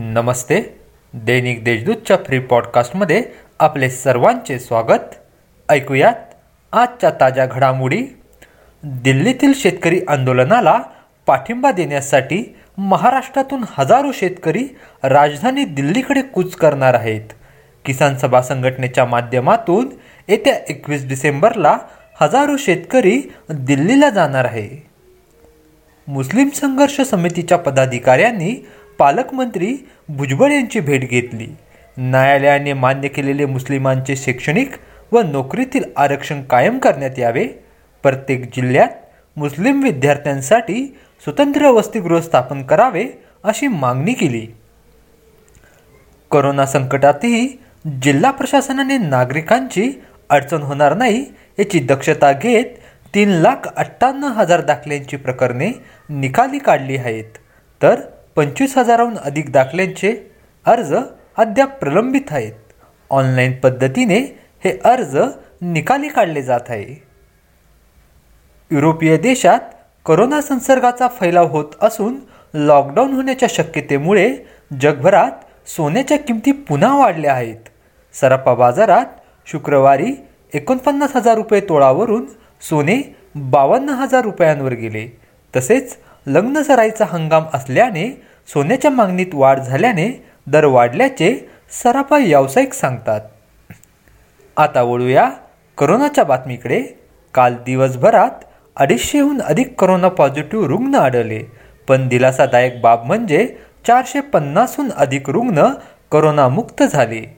नमस्ते. दैनिक देशदूतच्या free पॉडकास्टमध्ये आपले सर्वांचे स्वागत. ऐकूयात आजच्या ताज्या घडामोडी. दिल्लीतील शेतकरी आंदोलनाला पाठिंबा देण्यासाठी महाराष्ट्रातून हजारो शेतकरी राजधानी दिल्लीकडे कूच करणार आहेत. किसान सभा संघटनेच्या माध्यमातून येत्या एकवीस डिसेंबरला हजारो शेतकरी दिल्लीला जाणार आहे. मुस्लिम संघर्ष समितीच्या पदाधिकाऱ्यांनी पालकमंत्री भुजबळ यांची भेट घेतली. न्यायालयाने मान्य केलेले मुस्लिमांचे शैक्षणिक व नोकरीतील आरक्षण कायम करण्यात यावे. प्रत्येक जिल्ह्यात मुस्लिम विद्यार्थ्यांसाठी स्वतंत्र वसतिगृह स्थापन करावे अशी मागणी केली. करोना संकटातही जिल्हा प्रशासनाने नागरिकांची अडचण होणार नाही याची दक्षता घेत तीन लाख अठ्ठ्याण्णव हजार दाखल्यांची प्रकरणे निकाली काढली आहेत. तर पंचवीस हजाराहून अधिक दाखल्यांचे अर्ज अद्याप प्रलंबित आहेत. ऑनलाईन पद्धतीने हे अर्ज निकाली काढले जात आहे. युरोपीय देशात करोना संसर्गाचा फैलाव होत असून लॉकडाऊन होण्याच्या शक्यतेमुळे जगभरात सोन्याच्या किमती पुन्हा वाढल्या आहेत. सरापा बाजारात शुक्रवारी एकोणपन्नास हजार रुपये तोळावरून सोने बावन्न हजार रुपयांवर गेले. तसेच लग्न सराईचा हंगाम असल्याने सोन्याच्या मागणीत वाढ झाल्याने दर वाढल्याचे सराफा व्यावसायिक सांगतात. आता वळूया करोनाच्या बातमीकडे. काल दिवसभरात अडीचशेहून अधिक करोना पॉझिटिव्ह रुग्ण आढळले. पण दिलासादायक बाब म्हणजे चारशे पन्नासहून अधिक रुग्ण करोनामुक्त झाले.